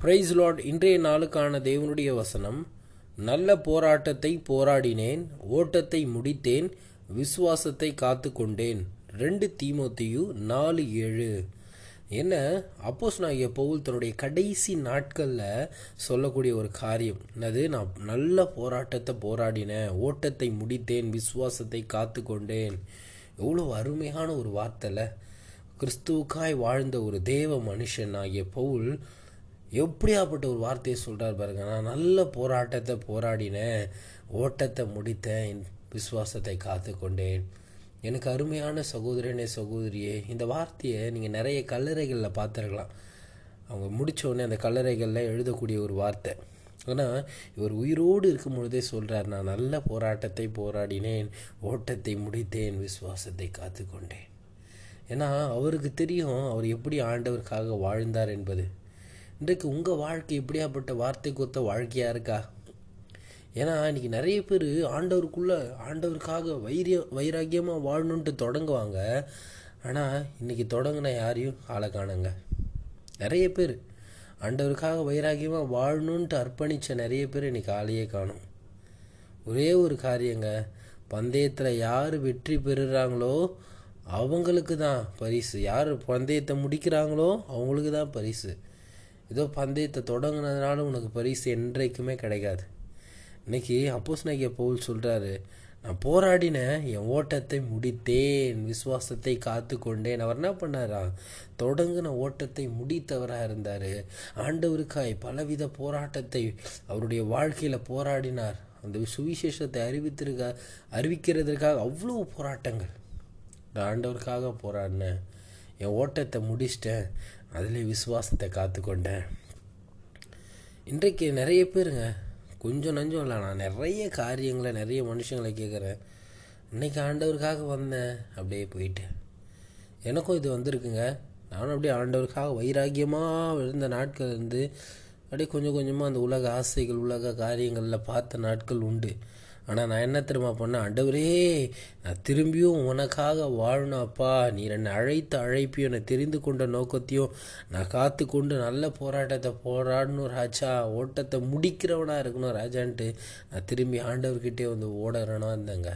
Price Lord இன்றைய நாளுக்கான தேவனுடைய வசனம் நல்ல போராட்டத்தை போராடினேன் ஓட்டத்தை முடித்தேன் விசுவாசத்தை காத்து கொண்டேன் ரெண்டு தீமோத்தியு நாலு ஏழு. என்ன? அப்போஸ் நான் பவுல் தன்னுடைய கடைசி நாட்களில் சொல்லக்கூடிய ஒரு காரியம். என்னது? நான் நல்ல போராட்டத்தை போராடினேன் ஓட்டத்தை முடித்தேன் விசுவாசத்தை காத்து கொண்டேன் எவ்வளோ அருமையான ஒரு வார்த்தைல கிறிஸ்துவுக்காய் வாழ்ந்த ஒரு தேவ மனுஷன் ஆகிய பவுல் எப்படியாப்பட்ட ஒரு வார்த்தையை சொல்கிறார் பாருங்க. நான் நல்ல போராட்டத்தை போராடினேன் ஓட்டத்தை முடித்தேன் விசுவாசத்தை காத்து கொண்டேன் எனக்கு அருமையான சகோதரனே சகோதரியே இந்த வார்த்தையை நீங்கள் நிறைய கல்லறைகளில் பார்த்துருக்கலாம். அவங்க முடித்தோடனே அந்த கல்லறைகளில் எழுதக்கூடிய ஒரு வார்த்தை. ஆனால் இவர் உயிரோடு இருக்கும் பொழுதே சொல்கிறார் நான் நல்ல போராட்டத்தை போராடினேன் ஓட்டத்தை முடித்தேன் விசுவாசத்தை காத்து கொண்டேன் ஏன்னா அவருக்கு தெரியும் அவர் எப்படி ஆண்டவருக்காக வாழ்ந்தார் என்பது. இன்றைக்கு உங்கள் வாழ்க்கை எப்படியாப்பட்ட வார்த்தை கொத்த வாழ்க்கையாக இருக்கா? ஏன்னா இன்றைக்கி நிறைய பேர் ஆண்டவருக்குள்ளே ஆண்டவருக்காக வைரிய வைராக்கியமாக வாழணுன்ட்டு தொடங்குவாங்க. ஆனால் இன்றைக்கி தொடங்கின யாரையும் ஆளை காணுங்க. நிறைய பேர் ஆண்டவருக்காக வைராக்கியமாக வாழணுன்ட்டு அர்ப்பணித்த நிறைய பேர் இன்றைக்கி ஆளையே காணும். ஒரே ஒரு காரியங்க பந்தயத்தில் யார் வெற்றி பெறுறாங்களோ அவங்களுக்கு தான் பரிசு. யார் பந்தயத்தை முடிக்கிறாங்களோ அவங்களுக்கு தான் பரிசு. ஏதோ பந்தயத்தை தொடங்கினதுனால உனக்கு பரிசு என்றைக்குமே கிடைக்காது. இன்னைக்கு அப்போஸ் நாய்க்கு பவுல் சொல்கிறாரு நான் போராடினேன் என் ஓட்டத்தை முடித்தேன் விசுவாசத்தை காத்து கொண்டேன் அவர் என்ன பண்ணாரா? தொடங்கின ஓட்டத்தை முடித்தவராக இருந்தார். ஆண்டவருக்காய் பலவித போராட்டத்தை அவருடைய வாழ்க்கையில் போராடினார். அந்த சுவிசேஷத்தை அறிவித்திருக்க அறிவிக்கிறதுக்காக அவ்வளோ போராட்டங்கள். நான் ஆண்டவருக்காக போராடினேன் என் ஓட்டத்தை முடிச்சிட்டேன். அதிலே விசுவாசத்தை காத்துக்கொண்டேன். இன்றைக்கு நிறைய பேருங்க கொஞ்சம் நஞ்சம் இல்லை நான் நிறைய காரியங்களை நிறைய மனுஷங்களை கேட்குறேன் இன்றைக்கி ஆண்டவருக்காக வந்தேன் அப்படியே போயிட்டேன். எனக்கும் இது வந்திருக்குங்க. நானும் அப்படியே ஆண்டவருக்காக வைராக்கியமாக இருந்த நாட்கள் இருந்து அப்படியே கொஞ்சம் கொஞ்சமாக அந்த உலக ஆசைகள் உலக காரியங்களில் பார்த்த நாட்கள் உண்டு. ஆனால் நான் என்ன திரும்ப பண்ணேன்? ஆண்டவரே நான் திரும்பியும் உனக்காக வாழணும் அப்பா நீ என்னை அழைத்த அழைப்பையும் என்னை தெரிந்து கொண்ட நோக்கத்தையும் நான் காத்து கொண்டு நல்ல போராட்டத்தை போராடணும் ராஜா. ஓட்டத்தை முடிக்கிறவனாக இருக்கணும் ராஜான்ட்டு. நான் திரும்பி ஆண்டவர்கிட்டே வந்து ஓடுறேனா இருந்தேங்க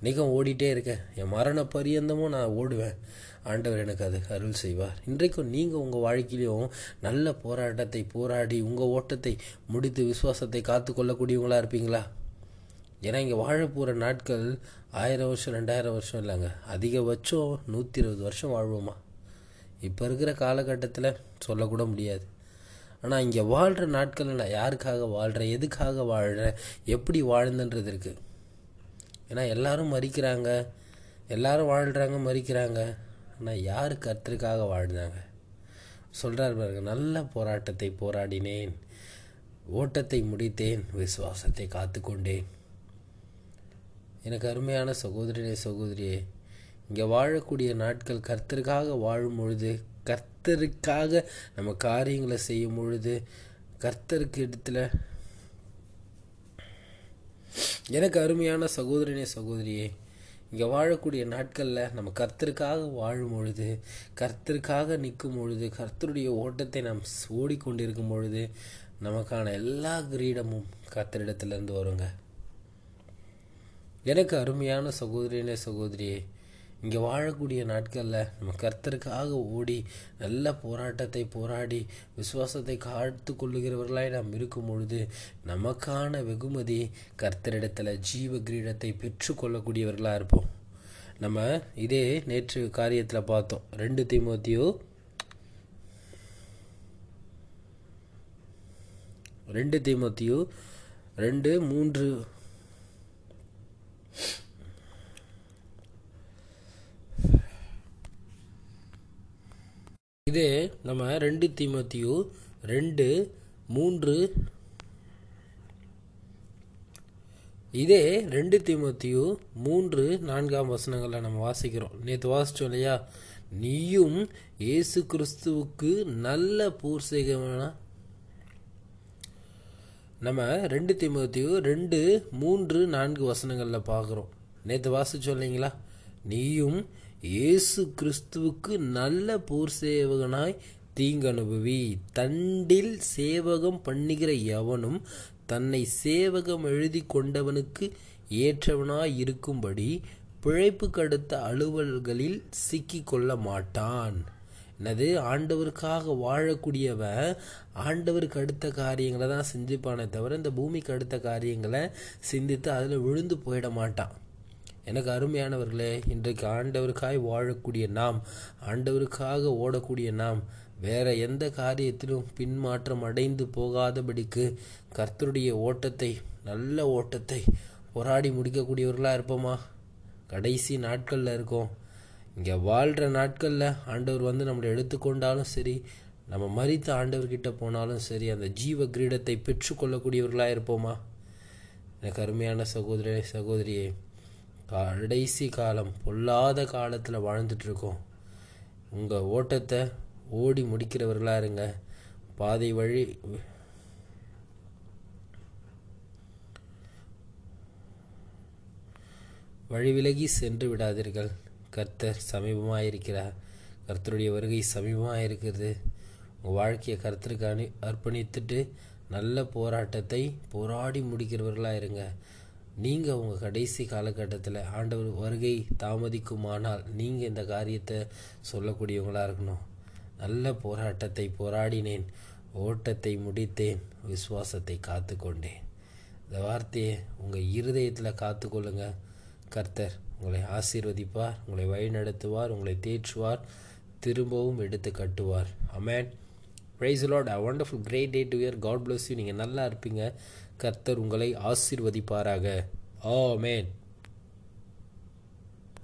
இன்றைக்கும் ஓடிட்டே இருக்கேன் என் மரண பரியந்தமும் நான் ஓடுவேன். ஆண்டவர் எனக்கு அது அருள் செய்வார். இன்றைக்கும் நீங்கள் உங்கள் வாழ்க்கையிலையும் நல்ல போராட்டத்தை போராடி உங்கள் ஓட்டத்தை முடித்து விசுவாசத்தை காத்து கொள்ளக்கூடியவங்களாக இருப்பீங்களா? ஏன்னா இங்கே வாழ போகிற நாட்கள் ஆயிரம் வருஷம் ரெண்டாயிரம் வருஷம் இல்லைங்க. அதிகபட்சம் நூற்றி இருபது வருஷம் வாழ்வோமா? இப்போ இருக்கிற காலகட்டத்தில் சொல்லக்கூட முடியாது. ஆனால் இங்கே வாழ்கிற நாட்கள் நான் யாருக்காக வாழ்கிறேன் எதுக்காக வாழ்கிறேன் எப்படி வாழ்ந்தன்றது இருக்குது ஏன்னா எல்லாரும் மறிக்கிறாங்க. எல்லாரும் வாழ்கிறாங்க மறிக்கிறாங்க. ஆனால் யார் கர்த்தருக்காக வாழ்ந்தாங்க? சொல்கிறார் பாருங்க நல்ல போராட்டத்தை போராடினேன். ஓட்டத்தை முடித்தேன். விசுவாசத்தை காத்து கொண்டேன் எனக்கு அருமையான சகோதரனே சகோதரியே இங்கே வாழக்கூடிய நாட்கள் கர்த்தருக்காக வாழும் பொழுது கர்த்தருக்காக நம்ம காரியங்களை செய்யும் பொழுது கர்த்தருக்கு இடத்துல எனக்கு அருமையான சகோதரனே சகோதரியே இங்கே வாழக்கூடிய நாட்களில் நம்ம கர்த்தருக்காக வாழும் பொழுது கர்த்தருக்காக நிற்கும் பொழுது கர்த்தருடைய ஓட்டத்தை நாம் ஓடிக்கொண்டிருக்கும் பொழுது நமக்கான எல்லா கிரீடமும் கர்த்தரிடத்துலேருந்து வருங்க. எனக்கு அருமையான சகோதரியனே சகோதரியே இங்கே வாழக்கூடிய நாட்களில் நம்ம கர்த்தருக்காக ஓடி நல்ல போராட்டத்தை போராடி விசுவாசத்தை காத்து கொள்ளுகிறவர்களாய் நாம் இருக்கும் பொழுது நமக்கான வெகுமதி கர்த்தரிடத்தில் ஜீவ கிரீடத்தை பெற்றுக்கொள்ளக்கூடியவர்களாக இருப்போம். நம்ம இதே நேற்று காரியத்தில் பார்த்தோம். ரெண்டு திமுத்தியோ ரெண்டு திமுத்தியோ ரெண்டு மூன்று இதே நம்ம ரெண்டு தீமத்தியு ரெண்டு மூன்று. இதே ரெண்டு தீமத்தியு மூன்று நான்காம் வசனங்களில் நம்ம வாசிக்கிறோம். நேற்று வாசிச்சோம் இல்லையா? நீயும் இயேசு கிறிஸ்துவுக்கு நல்ல பூர்சீகமான நம்ம ரெண்டு தீமத்தியு ரெண்டு மூன்று நான்கு வசனங்களில் பார்க்குறோம். நேற்று வாசிச்சோம் இல்லைங்களா நீயும் இயேசு கிறிஸ்துவுக்கு நல்ல போர் சேவகனாய் தீங்கனுபவி தண்டில் சேவகம் பண்ணுகிற எவனும் தன்னை சேவகம் எழுதி கொண்டவனுக்கு ஏற்றவனாய் இருக்கும்படி பிழைப்பு கடுத்த அலுவல்களில் சிக்கிக் கொள்ள மாட்டான். என்னது? ஆண்டவருக்காக வாழக்கூடியவன் ஆண்டவருக்கு அடுத்த காரியங்களை தான் செஞ்சுப்பானே தவிர இந்த பூமிக்கு அடுத்த காரியங்களை சிந்தித்து அதில் விழுந்து போயிட மாட்டான். எனக்கு அருமையானவர்களே இன்றைக்கு ஆண்டவருக்காய் வாழக்கூடிய நாம் ஆண்டவருக்காக ஓடக்கூடிய நாம் வேற எந்த காரியத்திலும் பின்மாற்றம் அடைந்து போகாதபடிக்கு கர்த்தருடைய ஓட்டத்தை நல்ல ஓட்டத்தை போராடி முடிக்கக்கூடியவர்களாக இருப்போமா? கடைசி நாட்களில் இருக்கோம். இங்கே வாழ்கிற நாட்களில் ஆண்டவர் வந்து நம்மளை எடுத்துக்கொண்டாலும் சரி நம்ம மறித்த ஆண்டவர்கிட்ட போனாலும் சரி அந்த ஜீவ கிரீடத்தை பெற்றுக்கொள்ளக்கூடியவர்களாக இருப்போமா? எனக்கு அருமையான சகோதர சகோதரியே கடைசி காலம் பொல்லாத காலத்தில் வாழ்ந்துட்டுருக்கோம். உங்கள் ஓட்டத்தை ஓடி முடிக்கிறவர்களாக இருங்க. பாதை வழி வழி விலகி சென்று விடாதீர்கள். கர்த்தர் சமீபமாக இருக்கிறார் கர்த்தருடைய வருகை சமீபமாக இருக்கிறது உங்கள் வாழ்க்கையை கர்த்தருக்கு அணி அர்ப்பணித்துட்டு நல்ல போராட்டத்தை போராடி முடிக்கிறவர்களாக இருங்க. நீங்கள் உங்கள் கடைசி காலகட்டத்தில் ஆண்டவர் வருகை தாமதிக்குமானால் நீங்கள் இந்த காரியத்தை சொல்லக்கூடியவங்களாக இருக்கணும். நல்ல போராட்டத்தை போராடினேன். ஓட்டத்தை முடித்தேன். விசுவாசத்தை காத்து கொண்டேன் இந்த வார்த்தையை உங்கள் இருதயத்தில் காத்துக்கொள்ளுங்க. கர்த்தர் உங்களை ஆசீர்வதிப்பார் உங்களை வழிநடத்துவார் உங்களை தேற்றுவார் திரும்பவும் எடுத்து கட்டுவார். Amen praise Lord a wonderful great day to year God bless you நீங்கள் நல்லா இருப்பீங்க. கர்த்தர் உங்களை ஆசீர்வதிப்பாராக. ஆ மேன்